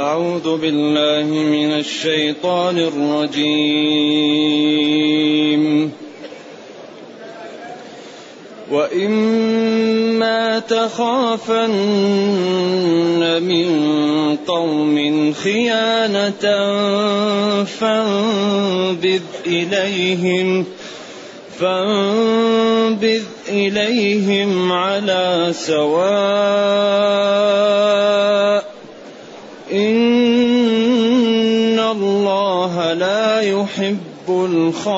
أعوذ بالله من الشيطان الرجيم. وإما تخافن من قوم خيانة فانبذ إليهم فانبذ إليهم على سواء يحب الخائنين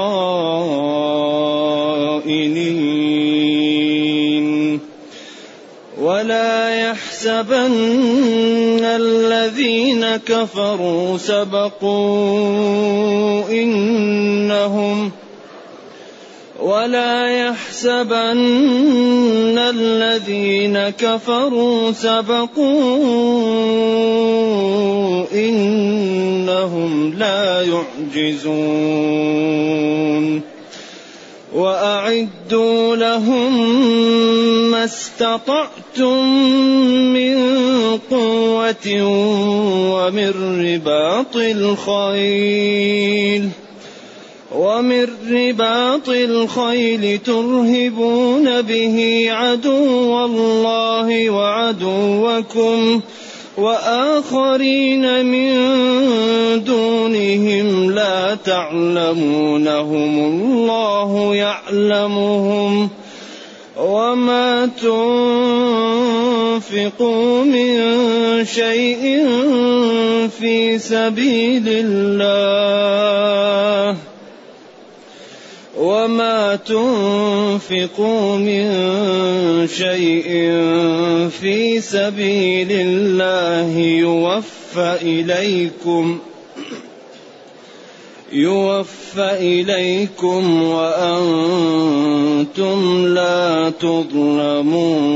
ولا يحسبن الذين كفروا سبقوا إنهم ولا يحسبن الذين كفروا سبقوا إنهم لا يعجزون وأعدوا لهم ما استطعتم من قوة ومن رباط الخيل ومن رباط الخيل ترهبون به عدو الله وعدوكم وآخرين من دونهم لا تعلمونهم الله يعلمهم وما تنفقوا من شيء في سبيل الله وما تنفقوا من شيء في سبيل الله يوفى إليكم يوفى إليكم وأنتم لا تظلمون.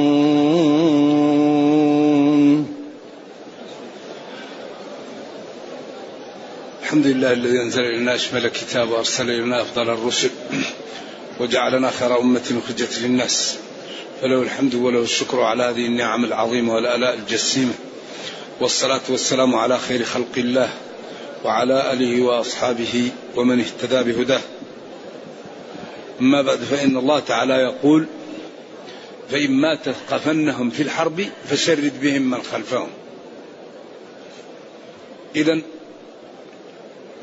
الحمد لله الذي أنزل إلينا اشمل كتاب وأرسل إلينا أفضل الرسل. وجعلنا خير أمة أخرجت للناس. فله الحمد وله الشكر على هذه النعم العظيمة والآلاء الجسيمة. والصلاة والسلام على خير خلق الله وعلى آله وأصحابه ومن اهتدى بهداه. أما بعد فإن الله تعالى يقول فإما تثقفنهم في الحرب فشرد بهم من خلفهم. إذا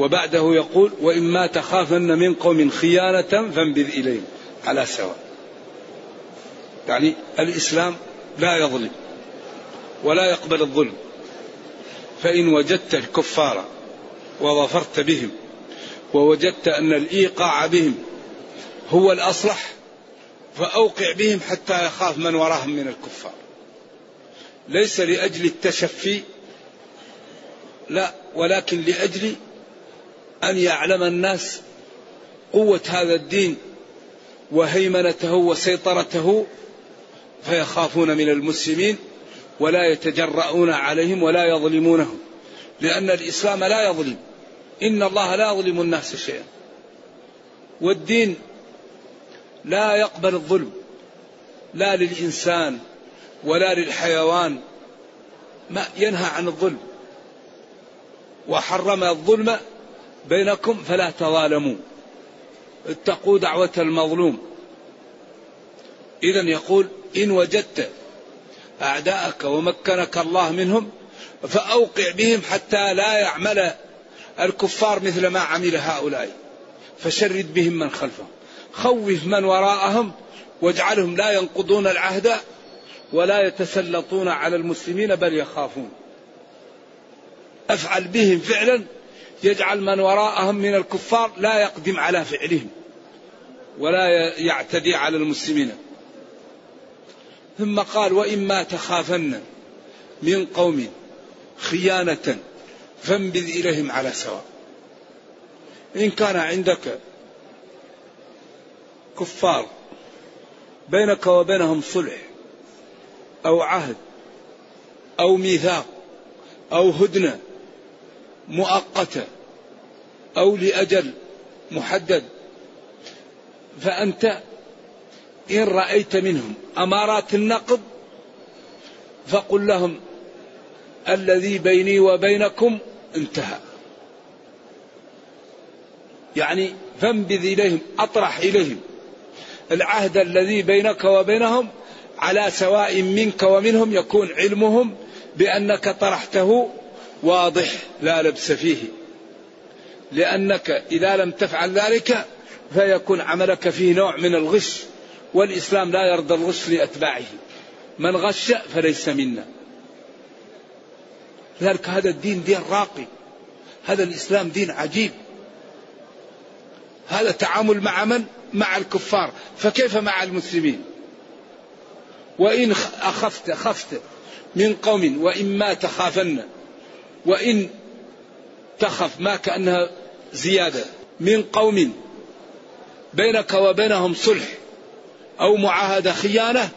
وبعده يقول وإما تخافن من قوم خيانة فانبذ إليهم. على سواء. يعني الإسلام لا يظلم ولا يقبل الظلم. فإن وجدت الكفار وظفرت بهم ووجدت أن الإيقاع بهم هو الأصلح فأوقع بهم حتى يخاف من وراهم من الكفار. ليس لأجل التشفي لا ولكن لأجل أن يعلم الناس قوة هذا الدين وهيمنته وسيطرته فيخافون من المسلمين ولا يتجرؤون عليهم ولا يظلمونهم لأن الإسلام لا يظلم إن الله لا يظلم الناس شيئا. والدين لا يقبل الظلم لا للإنسان ولا للحيوان ما ينهى عن الظلم وحرم الظلم بينكم فلا تظالموا اتقوا دعوة المظلوم. إذا يقول إن وجدت أعداءك ومكنك الله منهم فأوقع بهم حتى لا يعمل الكفار مثل ما عمل هؤلاء. فشرد بهم من خلفهم. خوف من وراءهم واجعلهم لا ينقضون العهد ولا يتسلطون على المسلمين بل يخافون. أفعل بهم فعلا يجعل من وراءهم من الكفار لا يقدم على فعلهم ولا يعتدي على المسلمين. ثم قال وإما تخافن من قوم خيانة فانبذ إليهم على سواء. إن كان عندك كفار بينك وبينهم صلح أو عهد أو ميثاق أو هدنة مؤقتة أو لأجل محدد. فأنت إن رأيت منهم أمارات النقض فقل لهم الذي بيني وبينكم انتهى. يعني فانبذ إليهم أطرح إليهم العهد الذي بينك وبينهم على سواء منك ومنهم يكون علمهم بأنك طرحته واضح لا لبس فيه. لأنك إذا لم تفعل ذلك فيكون عملك فيه نوع من الغش والإسلام لا يرضى الغش لأتباعه. من غش فليس منا. لذلك هذا الدين دين راقي. هذا الإسلام دين عجيب. هذا تعامل مع من؟ مع الكفار. فكيف مع المسلمين؟ وإن أخفت خفت من قوم وإما تخافن وإن تخف ما كأنها زيادة من قوم بينك وبينهم صلح أو معاهدة خيانة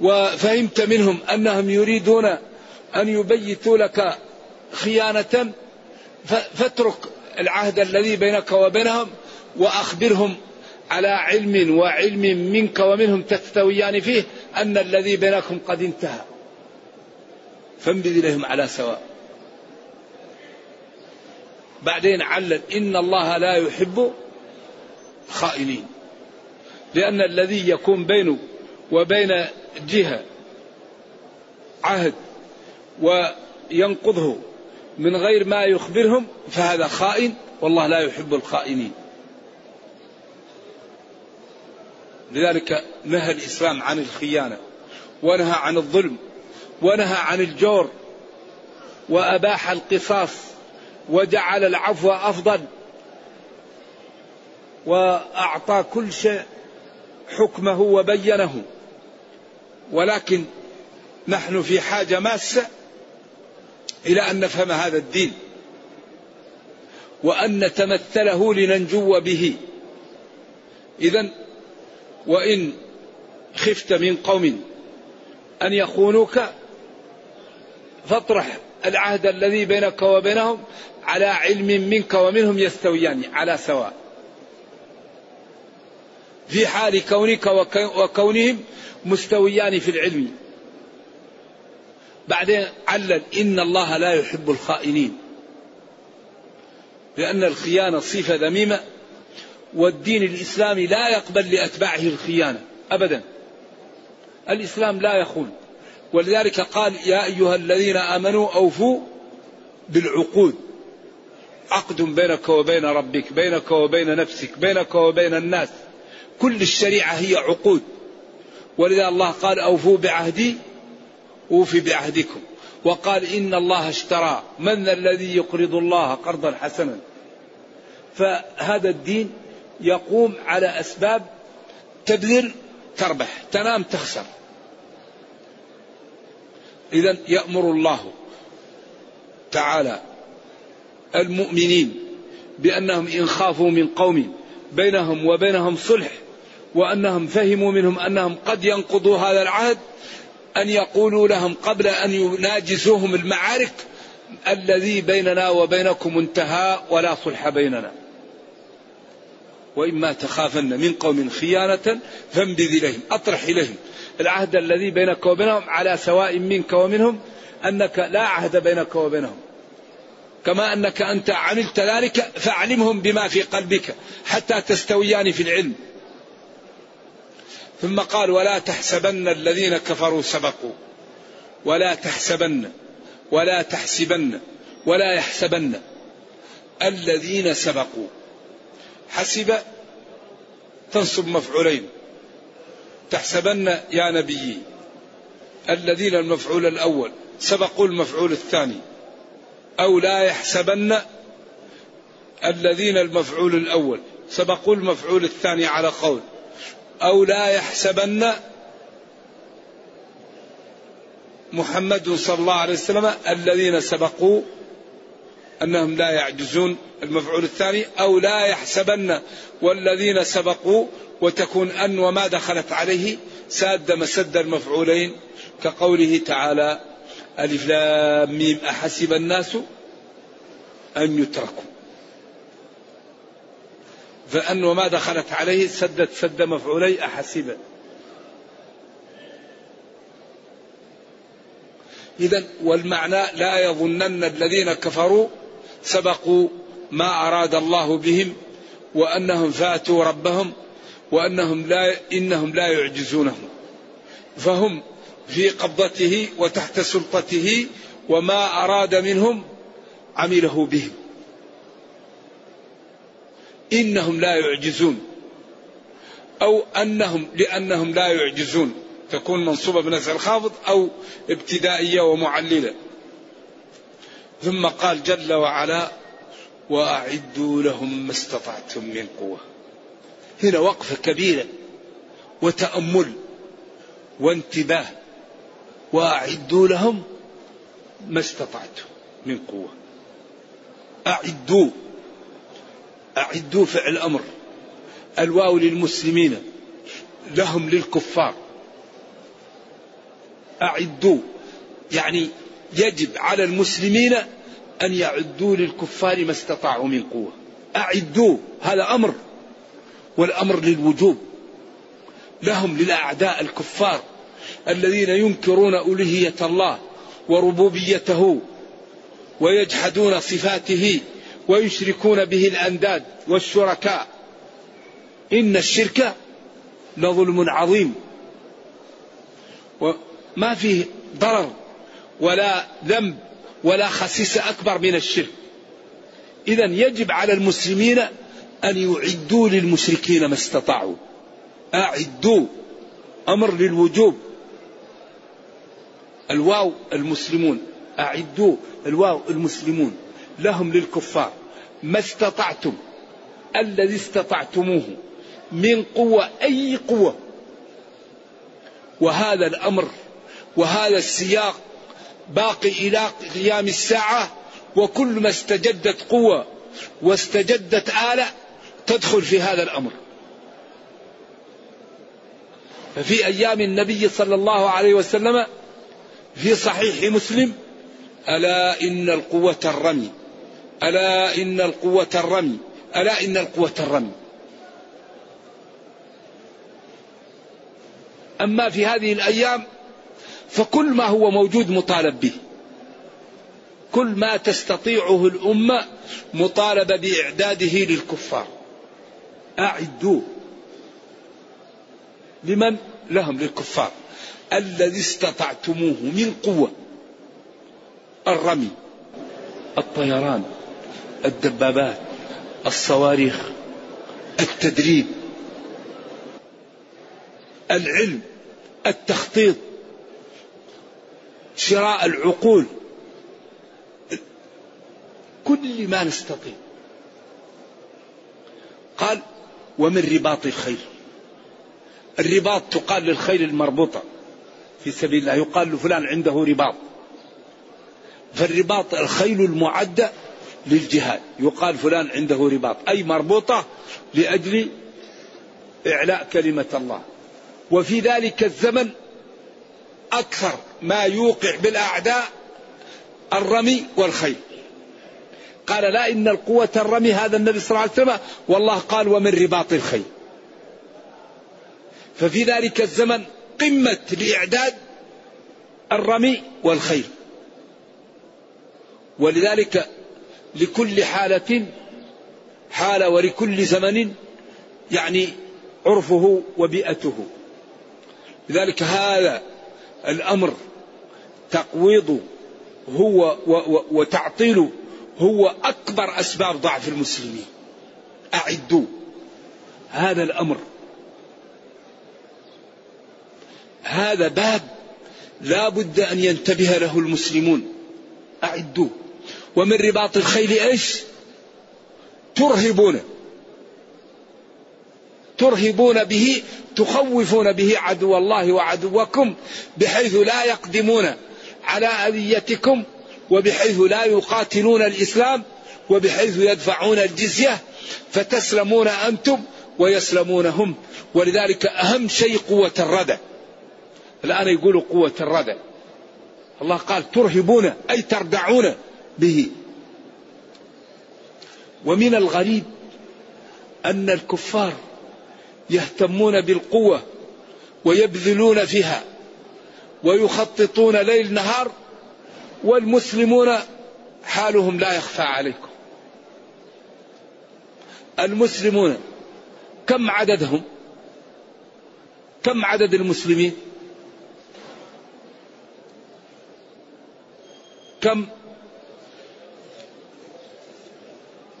وفهمت منهم أنهم يريدون أن يبيتوا لك خيانة فاترك العهد الذي بينك وبينهم وأخبرهم على علم وعلم منك ومنهم تستويان فيه أن الذي بينكم قد انتهى. فانبذ إليهم على سواء. بعدين علل إن الله لا يحب خائنين لأن الذي يكون بينه وبين جهة عهد وينقضه من غير ما يخبرهم فهذا خائن والله لا يحب الخائنين. لذلك نهى الإسلام عن الخيانة ونهى عن الظلم ونهى عن الجور وأباح القصاص. وجعل العفو أفضل. وأعطى كل شيء حكمه وبينه. ولكن نحن في حاجة ماسة إلى أن نفهم هذا الدين. وأن نتمثله لننجو به. إذا وإن خفت من قوم أن يخونوك فاطرح العهد الذي بينك وبينهم على علم منك ومنهم يستويان على سواء. في حال كونك وكونهم مستويان في العلم. بعدين علل إن الله لا يحب الخائنين. لأن الخيانة صفة ذميمة والدين الإسلامي لا يقبل لأتباعه الخيانة أبدا. الإسلام لا يخون. ولذلك قال يا أيها الذين آمنوا أوفوا بالعقود. عقد بينك وبين ربك بينك وبين نفسك بينك وبين الناس. كل الشريعة هي عقود. ولذا الله قال أوفوا بعهدي أوفي بعهدكم. وقال إن الله اشترى. من الذي يقرض الله قرضا حسنا؟ فهذا الدين يقوم على أسباب تبذل تربح تنام تخسر. إذا يأمر الله تعالى المؤمنين بأنهم إن خافوا من قوم بينهم وبينهم صلح وأنهم فهموا منهم أنهم قد ينقضوا هذا العهد أن يقولوا لهم قبل أن يناجزوهم المعارك الذي بيننا وبينكم انتهى ولا صلح بيننا. وإما تخافن من قوم خيانة فانبذ إليهم أطرح إليهم. العهد الذي بينك وبينهم على سواء منك ومنهم أنك لا عهد بينك وبينهم. كما أنك أنت عملت ذلك فأعلمهم بما في قلبك حتى تستويان في العلم. ثم قال ولا تحسبن الذين كفروا سبقوا. ولا تحسبن ولا تحسبن ولا يحسبن الذين سبقوا. حسب تنصب مفعولين. تحسبن يا نبي الذين المفعول الأول سبقوا المفعول الثاني. أو لا يحسبن الذين المفعول الأول سبقوا المفعول الثاني على قول. أو لا يحسبن محمد صلى الله عليه وسلم الذين سبقوا أنهم لا يعجزون المفعول الثاني. أو لا يحسبن والذين سبقوا وتكون أن وما دخلت عليه ساد مسد المفعولين كقوله تعالى ألف لام ميم أحسب الناس أن يتركوا. فأن وما دخلت عليه سدت سد مفعولي أحسب. إذا والمعنى لا يظنن الذين كفروا سبقوا ما أراد الله بهم وأنهم فاتوا ربهم وأنهم لا إنهم لا يعجزونه فهم في قبضته وتحت سلطته وما أراد منهم عمله بهم. إنهم لا يعجزون. أو أنهم لأنهم لا يعجزون. تكون منصوبة بنزع الخافض أو ابتدائية ومعللة. ثم قال جل وعلا وأعدوا لهم ما استطعتم من قوة. هنا وقفة كبيرة وتأمل وانتباه وأعدوا لهم ما استطعتم من قوة. أعدوا أعدوا فعل أمر. الواو للمسلمين لهم للكفار. أعدوا يعني يجب على المسلمين أن يعدوا للكفار ما استطاعوا من قوة. أعدوا هذا أمر. والأمر للوجوب. لهم للأعداء الكفار الذين ينكرون ألوهية الله وربوبيته ويجحدون صفاته ويشركون به الأنداد والشركاء. إن الشرك لظلم عظيم. وما فيه ضرر ولا ذنب ولا خسيسة أكبر من الشرك. إذا يجب على المسلمين أن يعدوا للمشركين ما استطاعوا. أعدوا أمر للوجوب. الواو المسلمون. أعدوا الواو المسلمون. لهم للكفار. ما استطعتم. الذي استطعتموه. من قوة أي قوة. وهذا الأمر وهذا السياق باقي إلى قيام الساعة. وكل ما استجدت قوة واستجدت آلة تدخل في هذا الأمر. ففي أيام النبي صلى الله عليه وسلم في صحيح مسلم ألا إن القوة الرمي ألا إن القوة الرمي ألا إن القوة الرمي. أما في هذه الأيام فكل ما هو موجود مطالب به. كل ما تستطيعه الأمة مطالبة بإعداده للكفار. أعدوا لمن لهم للكفار الذي استطعتموه من قوة الرمي الطيران الدبابات الصواريخ التدريب العلم التخطيط شراء العقول كل ما نستطيع. قال ومن رباط الخيل. الرباط تقال للخيل المربوطة. في سبيل الله يقال لفلان عنده رباط. فالرباط الخيل المعدة للجهاد. يقال فلان عنده رباط. أي مربوطة لأجل إعلاء كلمة الله. وفي ذلك الزمن أكثر ما يوقع بالأعداء الرمي والخيل. قال لا إن القوة الرمي هذا النبي صلى الله عليه وسلم. والله قال ومن رباط الخيل. ففي ذلك الزمن قمة لإعداد الرمي والخيل. ولذلك لكل حالة حالة ولكل زمن يعني عرفه وبيئته. لذلك هذا الأمر تقويض هو وتعطيل هو أكبر أسباب ضعف المسلمين. أعدوا. هذا الأمر. هذا باب لا بد أن ينتبه له المسلمون. أعدوا. ومن رباط الخيل إيش؟ ترهبون. ترهبون به تخوفون به عدو الله وعدوكم بحيث لا يقدمون على أذيتكم وبحيث لا يقاتلون الإسلام وبحيث يدفعون الجزية فتسلمون أنتم ويسلمون هم ولذلك أهم شيء قوة الردى الآن يقولوا قوة الردى الله قال ترهبون أي تردعون به. ومن الغريب أن الكفار يهتمون بالقوة ويبذلون فيها ويخططون ليل نهار والمسلمون حالهم لا يخفى عليكم. المسلمون كم عددهم؟ كم عدد المسلمين؟ كم؟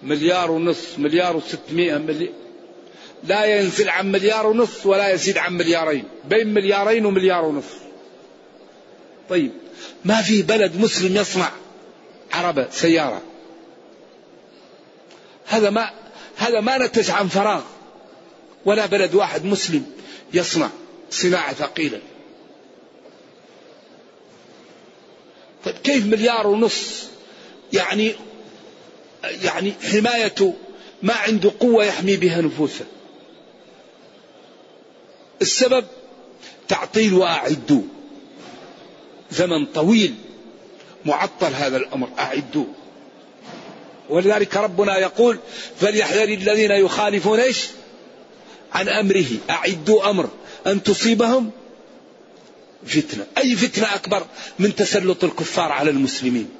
مليار ونصف مليار وستمائة مليار لا ينزل عن مليار ونصف ولا يزيد عن مليارين بين مليارين ومليار ونصف طيب ما في بلد مسلم يصنع عربة سيارة. هذا ما هذا ما نتج عن فراغ. ولا بلد واحد مسلم يصنع صناعة ثقيلة. طيب كيف مليار ونص؟ يعني يعني حماية ما عنده قوة يحمي بها نفوسه. السبب تعطيل وأعدوا زمن طويل معطل هذا الأمر أعدوا ولذلك ربنا يقول فليحذر الذين يخالفون إيش؟ عن أمره أعدوا أمر أن تصيبهم فتنة، أي فتنة أكبر من تسلط الكفار على المسلمين.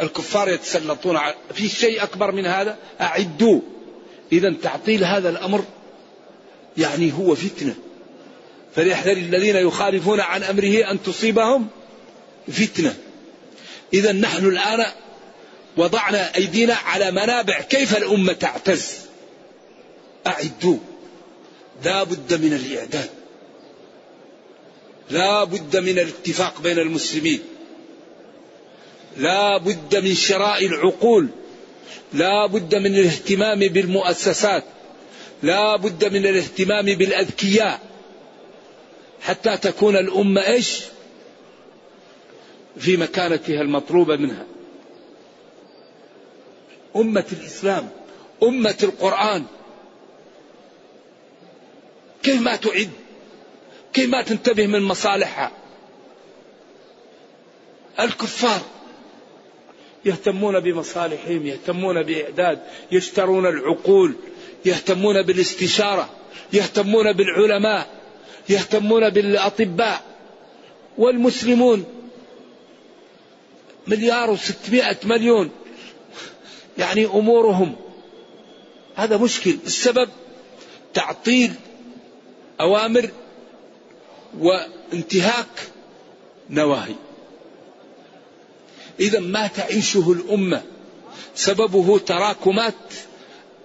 الكفار يتسلطون على في شيء أكبر من هذا؟ اعدوا. اذا تعطيل هذا الأمر يعني هو فتنة. فليحذر الذين يخالفون عن أمره أن تصيبهم فتنة. إذا نحن الآن وضعنا أيدينا على منابع كيف الأمة تعتز. أعدوا. لا بد من الإعداد. لا بد من الاتفاق بين المسلمين. لا بد من شراء العقول. لا بد من الاهتمام بالمؤسسات. لا بد من الاهتمام بالأذكياء. حتى تكون الأمة إيش؟ في مكانتها المطلوبة منها. أمة الإسلام أمة القرآن. كيف ما تعد؟ كيف ما تنتبه من مصالحها؟ الكفار يهتمون بمصالحهم يهتمون بإعداد يشترون العقول يهتمون بالاستشارة يهتمون بالعلماء. يهتمون بالأطباء والمسلمون. مليار وستمائة مليون. يعني أمورهم. هذا مشكل. السبب تعطيل أوامر وانتهاك نواهي. إذا ما تعيشه الأمة. سببه تراكمات.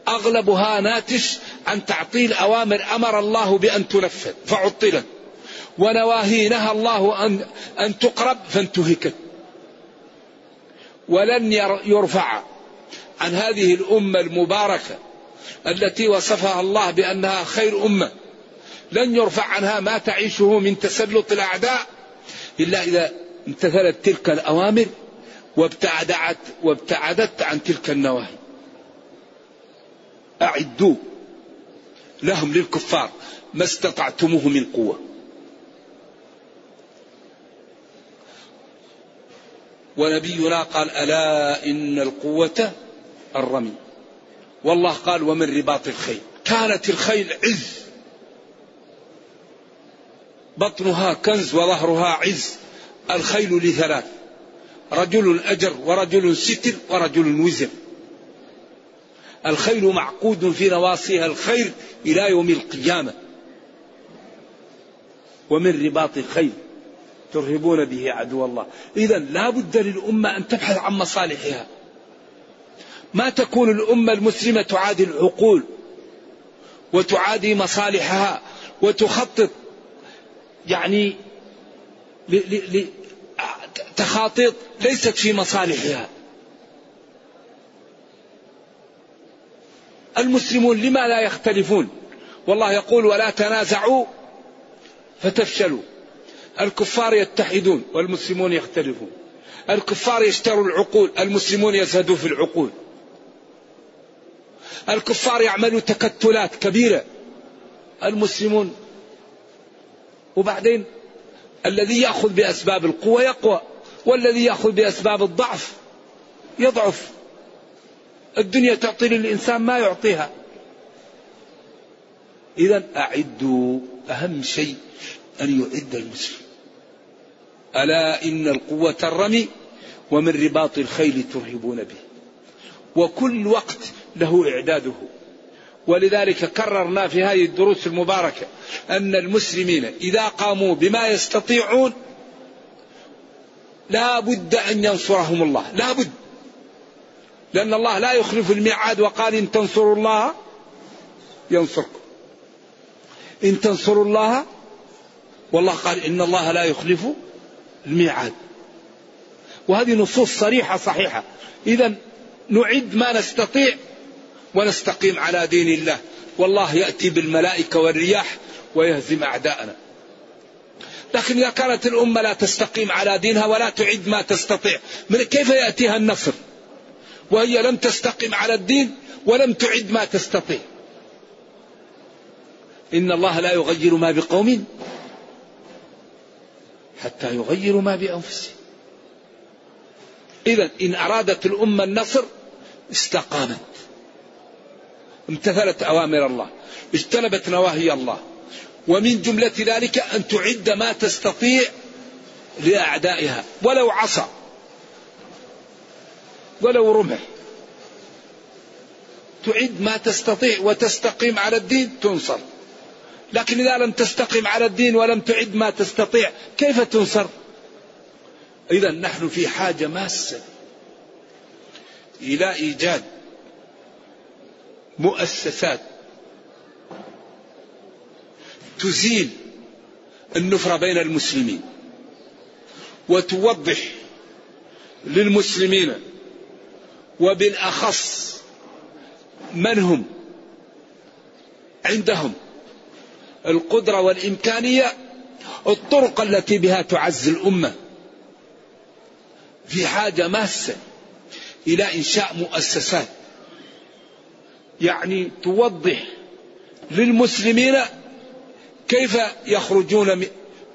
أغلبها ناتج عن تعطيل أوامر أمر الله بأن تنفذ فعطلت. ونواهي نهى الله أن أن تقرب فانتهكت. ولن يرفع عن هذه الأمة المباركة التي وصفها الله بأنها خير أمة لن يرفع عنها ما تعيشه من تسلط الأعداء إلا إذا امتثلت تلك الأوامر وابتعدت وابتعدت عن تلك النواهي. أعدوا. لهم للكفار ما استطعتموه من قوة. ونبينا قال ألا إن القوة الرمي. والله قال ومن رباط الخيل. كانت الخيل عز. بطنها كنز وظهرها عز. الخيل لثلاث رجل أجر ورجل ستر ورجل وزر. الخيل معقود في نواصيها الخير إلى يوم القيامة. ومن رباط الخيل ترهبون به عدو الله. إذا لا بد للأمة أن تبحث عن مصالحها. ما تكون الأمة المسلمة تعادي العقول وتعادي مصالحها وتخطط يعني تخاطيط ليست في مصالحها. المسلمون لما لا يختلفون؟ والله يقول ولا تنازعوا فتفشلوا. الكفار يتحدون والمسلمون يختلفون. الكفار يشتروا العقول المسلمون يزهدوا في العقول. الكفار يعملوا تكتلات كبيرة. المسلمون وبعدين الذي يأخذ بأسباب القوة يقوى والذي يأخذ بأسباب الضعف يضعف. الدنيا تعطي للإنسان ما يعطيها. إذا أعدوا أهم شيء أن يعد المسلم. ألا إن القوة الرمي ومن رباط الخيل ترهبون به. وكل وقت له إعداده. ولذلك كررنا في هذه الدروس المباركة أن المسلمين إذا قاموا بما يستطيعون لا بد أن ينصرهم الله. لا بد. لأن الله لا يخلف الميعاد وقال إن تنصروا الله ينصركم. إن تنصروا الله والله قال إن الله لا يخلف الميعاد. وهذه نصوص صريحة صحيحة. إذا نعد ما نستطيع ونستقيم على دين الله. والله يأتي بالملائكة والرياح ويهزم أعداءنا. لكن إذا كانت الأمة لا تستقيم على دينها ولا تعد ما تستطيع من كيف يأتيها النصر؟ وهي لم تستقم على الدين ولم تعد ما تستطيع. إن الله لا يغير ما بقوم حتى يغيروا ما بأنفسهم. إذا إن أرادت الأمة النصر استقامت. امتثلت أوامر الله اجتنبت نواهي الله. ومن جملة ذلك أن تعد ما تستطيع لأعدائها ولو عصا ولو رمح. تعد ما تستطيع وتستقيم على الدين تنصر. لكن إذا لم تستقم على الدين ولم تعد ما تستطيع كيف تنصر؟ إذا نحن في حاجة ماسة إلى إيجاد مؤسسات تزيل النفرة بين المسلمين وتوضح للمسلمين وبالأخص من هم؟ عندهم القدرة والإمكانية الطرق التي بها تعز الأمة. في حاجة ماسة إلى إنشاء مؤسسات. يعني توضح للمسلمين كيف يخرجون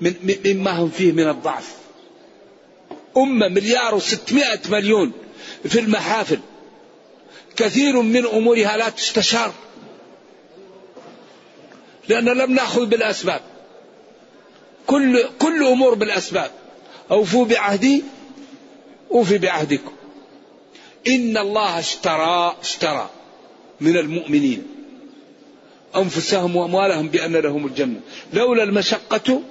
من مما هم فيه من الضعف. أمة مليار وستمائة مليون في المحافل. كثير من أمورها لا تستشار. لأن لم نأخذ بالأسباب. كل كل أمور بالأسباب. أوفوا بعهدي أوفي بعهدكم. إن الله اشترى اشترى من المؤمنين أنفسهم وأموالهم بأن لهم الجنة. لولا المشقة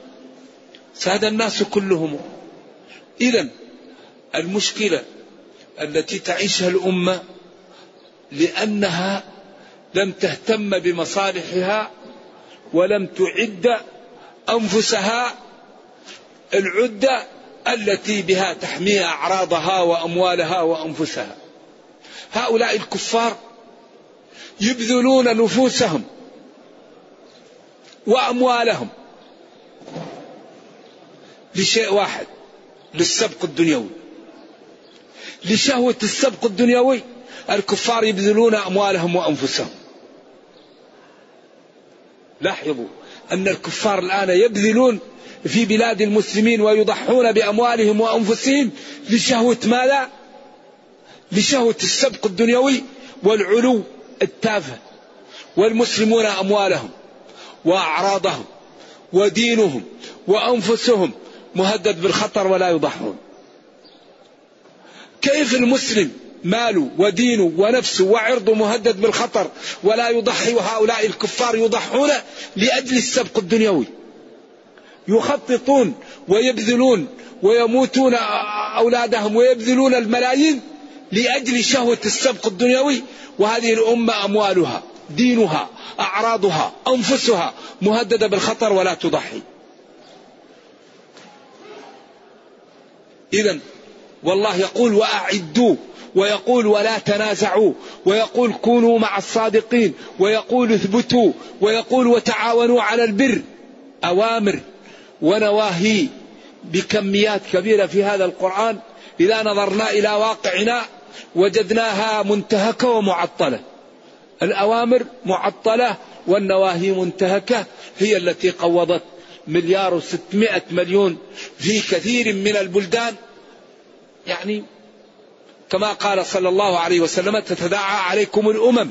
ساد الناس كلهم. إذا المشكلة التي تعيشها الأمة لأنها لم تهتم بمصالحها ولم تعد أنفسها العدة التي بها تحمي أعراضها وأموالها وأنفسها. هؤلاء الكفار يبذلون نفوسهم وأموالهم لشيء واحد للسبق الدنيوي. لشهوة السبق الدنيوي الكفار يبذلون أموالهم وأنفسهم لاحظوا أن الكفار الآن يبذلون في بلاد المسلمين ويضحون بأموالهم وأنفسهم لشهوة ماذا؟ لشهوة السبق الدنيوي والعلو التافه والمسلمون أموالهم وأعراضهم ودينهم وأنفسهم مهدد بالخطر ولا يضحون كيف المسلم ماله ودينه ونفسه وعرضه مهدد بالخطر ولا يضحي وهؤلاء الكفار يضحون لأجل السبق الدنيوي؟ يخططون ويبذلون ويموتون أولادهم ويبذلون الملايين لأجل شهوة السبق الدنيوي وهذه الأمة أموالها دينها أعراضها أنفسها مهددة بالخطر ولا تضحي. إذا والله يقول وأعدوا ويقول ولا تنازعوا ويقول كونوا مع الصادقين ويقول اثبتوا ويقول وتعاونوا على البر. أوامر ونواهي بكميات كبيرة في هذا القرآن. إذا نظرنا إلى واقعنا وجدناها منتهكة ومعطلة. الأوامر معطلة والنواهي منتهكة هي التي قوضت مليار وستمائة مليون في كثير من البلدان. يعني كما قال صلى الله عليه وسلم تتداعى عليكم الأمم.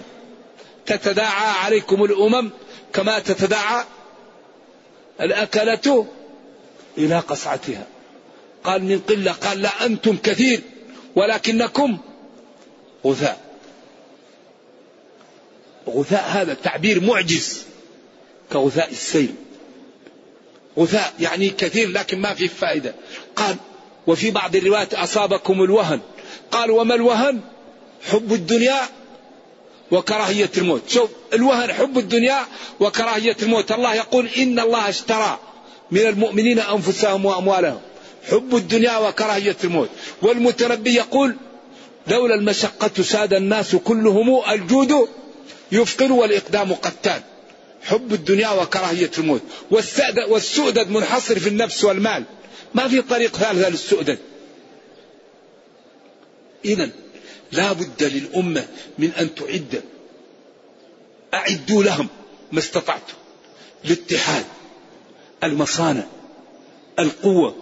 تتداعى عليكم الأمم كما تتداعى الأكلة إلى قصعتها. قال من قلة قال لا أنتم كثير ولكنكم غثاء. غثاء هذا تعبير معجز كغثاء السيل. غثاء يعني كثير لكن ما في فائدة. قال وفي بعض الروايات أصابكم الوهن. قال وما الوهن؟ حب الدنيا وكراهية الموت. شوف الوهن حب الدنيا وكراهية الموت. الله يقول إن الله اشترى من المؤمنين أنفسهم وأموالهم. حب الدنيا وكراهية الموت. والمتنبي يقول لولا المشقة ساد الناس كلهم الجود يفقر والإقدام قتال. حب الدنيا وكراهية الموت. والسؤدد منحصر في النفس والمال. ما في طريق ثالث للسؤدد إذا لا بد للأمة من أن تعد. أعدوا لهم ما استطعتم. الاتحاد المصانع القوة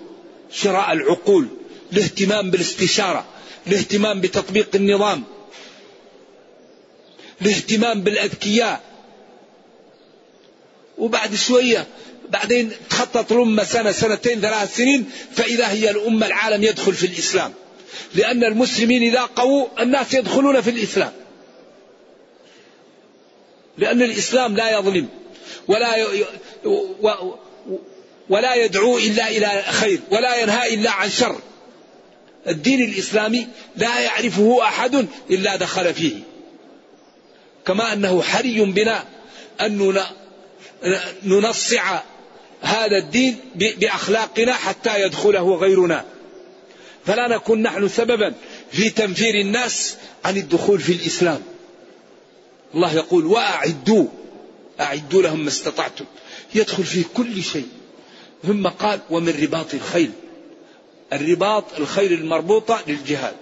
شراء العقول الاهتمام بالاستشارة الاهتمام بتطبيق النظام الاهتمام بالأذكياء. وبعد شوية بعدين تخطط الأمة سنة سنتين ثلاث سنين فإذا هي الأمة العالم يدخل في الإسلام. لأن المسلمين إذا قووا الناس يدخلون في الإسلام. لأن الإسلام لا يظلم ولا ي... و... ولا يدعو إلا إلى خير ولا ينهى إلا عن شر. الدين الإسلامي لا يعرفه أحد إلا دخل فيه. كما أنه حري بنا أن ننصع هذا الدين بأخلاقنا حتى يدخله غيرنا. فلا نكون نحن سببا في تنفير الناس عن الدخول في الإسلام. الله يقول وأعدوا. أعدوا لهم ما استطعتم. يدخل فيه كل شيء. ثم قال ومن رباط الخيل. الرباط الخيل المربوطة للجهاد.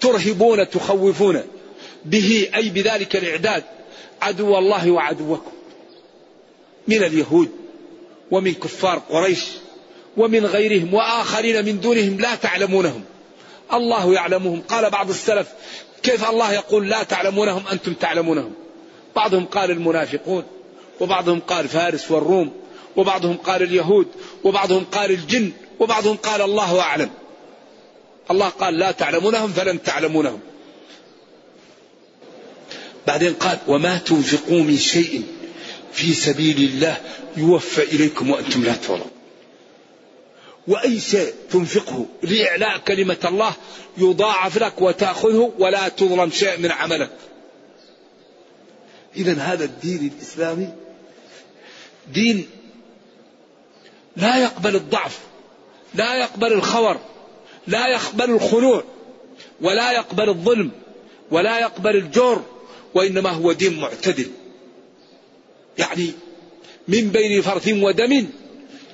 ترهبون تخوفون. به أي بذلك الإعداد عدو الله وعدوكم. من اليهود. ومن كفار قريش ومن غيرهم وآخرين من دونهم لا تعلمونهم. الله يعلمهم. قال بعض السلف كيف الله يقول لا تعلمونهم أنتم تعلمونهم؟ بعضهم قال المنافقون وبعضهم قال فارس والروم وبعضهم قال اليهود وبعضهم قال الجن وبعضهم قال الله أعلم. الله قال لا تعلمونهم فلن تعلمونهم. بعدين قال وما تنفقوا من شيء في سبيل الله يوفى إليكم وأنتم لا تظلمون وأي شيء تنفقه لإعلاء كلمة الله يضاعف لك وتأخذه ولا تظلم شيء من عملك. إذا هذا الدين الإسلامي دين لا يقبل الضعف لا يقبل الخور لا يقبل الخنوع ولا يقبل الظلم ولا يقبل الجور وإنما هو دين معتدل. يعني من بين فرث ودم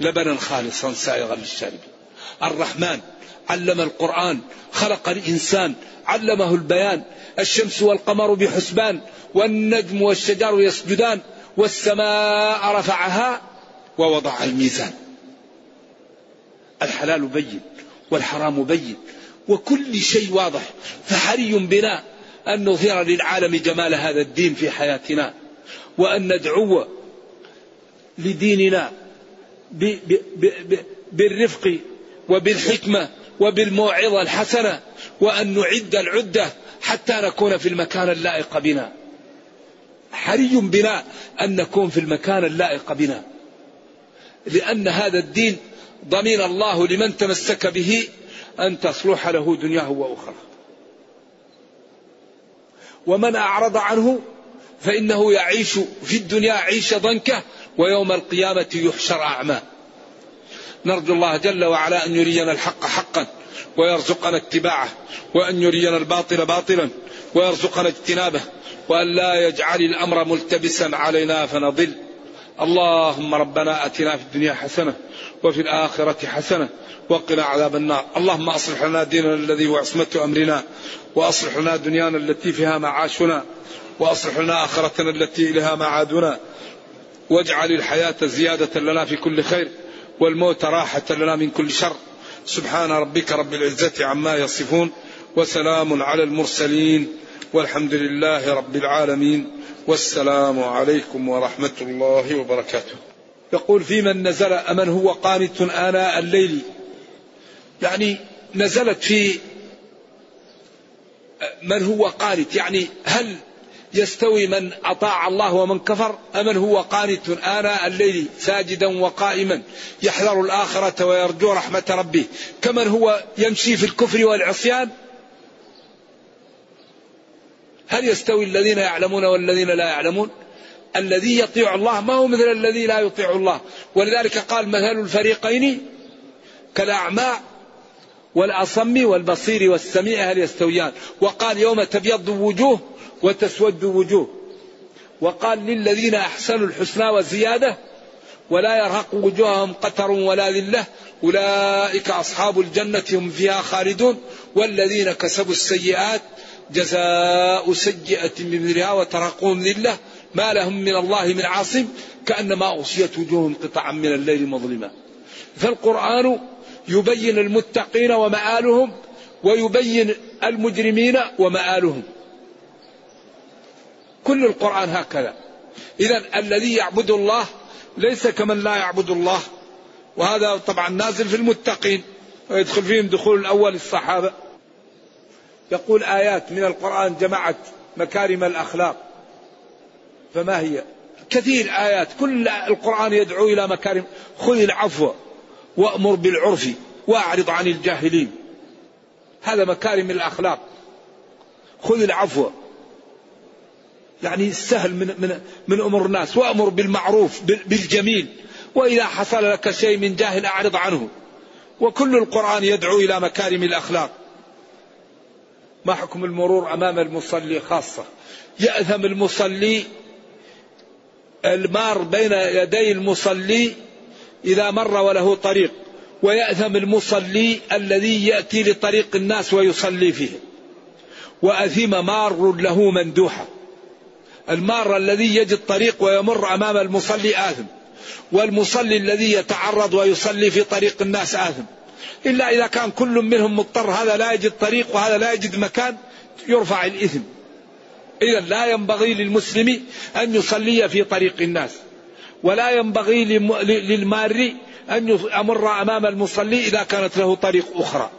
لبنا خالصا سائغا للشاربين. الرحمن علم القرآن خلق الإنسان علمه البيان الشمس والقمر بحسبان والنجم والشجر يسجدان والسماء رفعها ووضع الميزان. الحلال بين والحرام بين وكل شيء واضح. فحري بنا أن نظهر للعالم جمال هذا الدين في حياتنا. وأن ندعو لديننا بالرفق وبالحكمة وبالموعظة الحسنة وأن نعد العدة حتى نكون في المكان اللائق بنا. حري بنا أن نكون في المكان اللائق بنا. لأن هذا الدين ضمن الله لمن تمسك به أن تصلح له دنياه وأخرى ومن أعرض عنه فإنه يعيش في الدنيا عيش ضنكة ويوم القيامة يحشر أعمى. نرجو الله جل وعلا أن يرينا الحق حقا ويرزقنا اتباعه وأن يرينا الباطل باطلا ويرزقنا اجتنابه وأن لا يجعل الأمر ملتبسا علينا فنضل. اللهم ربنا أتنا في الدنيا حسنة وفي الآخرة حسنة وقنا عذاب النار. اللهم أصلح لنا ديننا الذي هو عصمة أمرنا وأصلح لنا دنيانا التي فيها معاشنا وأصلح لنا آخرتنا التي إليها معادنا. واجعل الحياة زيادة لنا في كل خير والموت راحة لنا من كل شر. سبحان ربك رب العزة عما يصفون وسلام على المرسلين والحمد لله رب العالمين. والسلام عليكم ورحمة الله وبركاته. يقول في من نزل أمن هو قانت آناء الليل. يعني نزلت في من هو قانت؟ يعني هل يستوي من أطاع الله ومن كفر أمن هو قانت آناء الليل ساجدا وقائما يحذر الآخرة ويرجو رحمة ربه. كمن هو يمشي في الكفر والعصيان؟ هل يستوي الذين يعلمون والذين لا يعلمون؟ الذي يطيع الله ما هو مثل الذي لا يطيع الله. ولذلك قال مثل الفريقين كالأعمى والأصم والبصير والسميع هل يستويان؟ وقال يوم تبيض وجوه وتسود وجوه وقال للذين أحسنوا الحسنى وزيادة ولا يرهق وجوههم قتر ولا ذلة أولئك أصحاب الجنة هم فيها خالدون والذين كسبوا السيئات جزاء سيئة بمثلها وترهقهم ذلة ما لهم من الله من عاصم كأنما أغشيت وجوههم قطعا من الليل مظلما. فالقرآن يبين المتقين ومآلهم ويبين المجرمين ومآلهم. كل القرآن هكذا. إذا الذي يعبد الله ليس كمن لا يعبد الله. وهذا طبعا نازل في المتقين. ويدخل فيهم دخول الأول الصحابة. يقول آيات من القرآن جمعت مكارم الأخلاق. فما هي؟ كثير آيات. كل القرآن يدعو إلى مكارم. خذ العفو وأمر بالعرف وأعرض عن الجاهلين. هذا مكارم الأخلاق. خذ العفو يعني السهل من من من أمور الناس. وأمر بالمعروف بالجميل. وإذا حصل لك شيء من جاهل أعرض عنه. وكل القرآن يدعو إلى مكارم الأخلاق. ما حكم المرور أمام المصلي خاصة؟ ياثم المصلي المار بين يدي المصلي إذا مر وله طريق. وياثم المصلي الذي يأتي لطريق الناس ويصلي فيه. واثم مار له مندوحة. المار الذي يجد طريق ويمر أمام المصلي آثم والمصلي الذي يتعرض ويصلي في طريق الناس آثم. إلا إذا كان كل منهم مضطر هذا لا يجد طريق وهذا لا يجد مكان يرفع الإثم. إذا لا ينبغي للمسلم أن يصلي في طريق الناس ولا ينبغي للمار أن يمر أمام المصلي إذا كانت له طريق أخرى.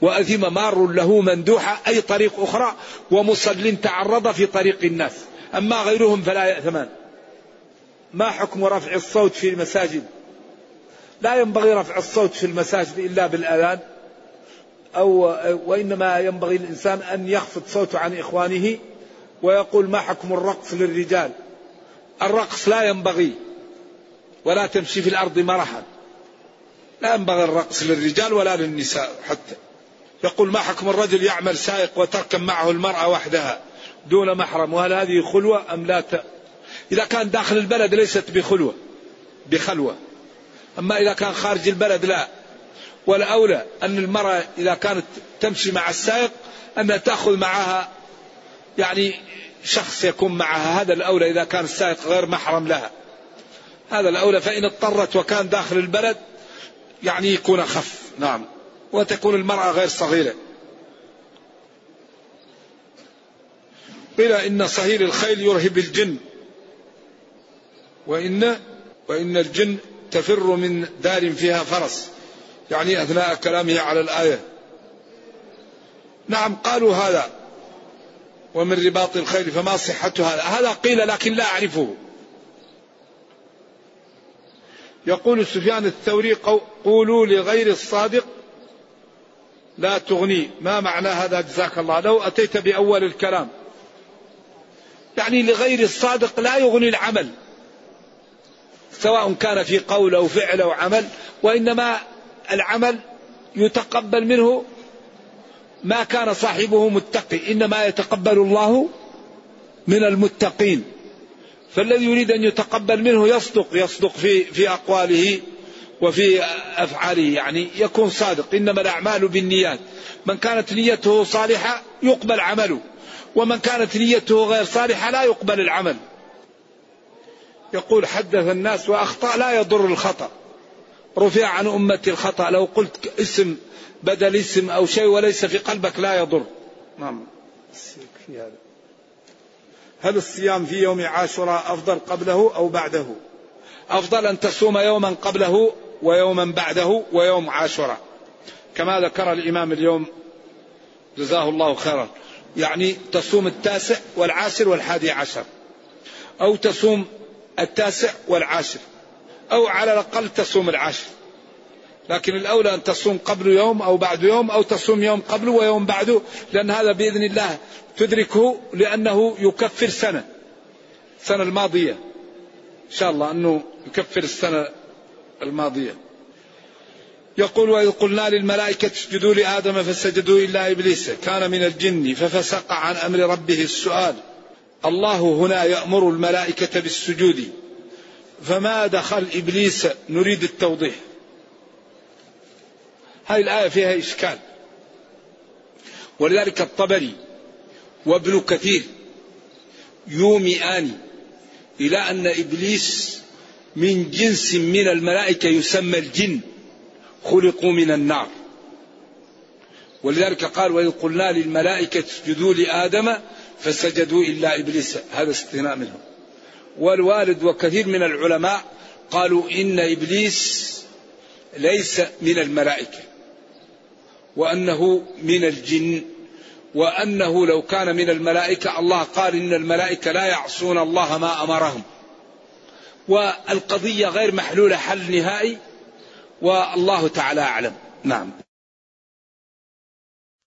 وأثم مار له مندوحة أي طريق أخرى ومصل تعرض في طريق الناس. أما غيرهم فلا يأثمان ما حكم رفع الصوت في المساجد؟ لا ينبغي رفع الصوت في المساجد إلا بالأذان أو وإنما ينبغي الإنسان أن يخفض صوته عن إخوانه ويقول ما حكم الرقص للرجال؟ الرقص لا ينبغي ولا تمشي في الأرض مرحا. لا ينبغي الرقص للرجال ولا للنساء حتى. يقول ما حكم الرجل يعمل سائق وتركب معه المرأة وحدها؟ دون محرم وهل هذه خلوة أم لا ت... إذا كان داخل البلد ليست بخلوة بخلوة. أما إذا كان خارج البلد لا. والأولى أن المرأة إذا كانت تمشي مع السائق أنها تأخذ معها يعني شخص يكون معها. هذا الأولى إذا كان السائق غير محرم لها. هذا الأولى فإن اضطرت وكان داخل البلد يعني يكون أخف. نعم. وتكون المرأة غير صغيرة. قيل إن صهيل الخيل يرهب الجن. وإن وإن الجن تفر من دار فيها فرس. يعني أثناء كلامه على الآية. نعم قالوا هذا. ومن رباط الخيل فما صحة هذا هذا قيل لكن لا أعرفه. يقول سفيان الثوري قولوا لغير الصادق لا تغني. ما معنى هذا؟ جزاك الله. لو أتيت بأول الكلام. يعني لغير الصادق لا يغني العمل. سواء كان في قول أو فعل أو عمل وإنما العمل يتقبل منه ما كان صاحبه متقي إنما يتقبل الله من المتقين. فالذي يريد أن يتقبل منه يصدق يصدق في في أقواله وفي أفعاله يعني يكون صادق. إنما الأعمال بالنيات. من كانت نيته صالحة يقبل عمله. ومن كانت نيته غير صالحة لا يقبل العمل. يقول حدث الناس وأخطأ لا يضر الخطأ. رفع عن أمتي الخطأ. لو قلت اسم بدل اسم أو شيء وليس في قلبك لا يضر. نعم. في هذا. هل الصيام في يوم عاشوراء أفضل قبله أو بعده؟ أفضل أن تصوم يوما قبله ويوما بعده ويوم عاشوراء. كما ذكر الإمام اليوم. جزاه الله خيرا. يعني تصوم التاسع والعاشر والحادي عشر أو تصوم التاسع والعاشر أو على الأقل تصوم العاشر. لكن الأولى أن تصوم قبل يوم أو بعد يوم أو تصوم يوم قبله ويوم بعده لأن هذا بإذن الله تدركه لأنه يكفر سنة السنة الماضية. إن شاء الله أنه يكفر السنة الماضية. يقول وإذ قلنا للملائكة اسجدوا لآدم فسجدوا إلا إبليس كان من الجن ففسق عن أمر ربه السؤال. الله هنا يأمر الملائكة بالسجود. فما دخل إبليس نريد التوضيح. هذه الآية فيها إشكال. ولذلك الطبري وابن كثير يومئان إلى أن إبليس من جنس من الملائكة يسمى الجن. خلقوا من النار. ولذلك قال وإذ قلنا للملائكة اسجدوا لآدم فسجدوا إلا إبليس. هذا استثناء منهم. والوالد وكثير من العلماء قالوا إن إبليس ليس من الملائكة وأنه من الجن وأنه لو كان من الملائكة الله قال إن الملائكة لا يعصون الله ما أمرهم. والقضية غير محلولة حل نهائي. والله تعالى أعلم. نعم.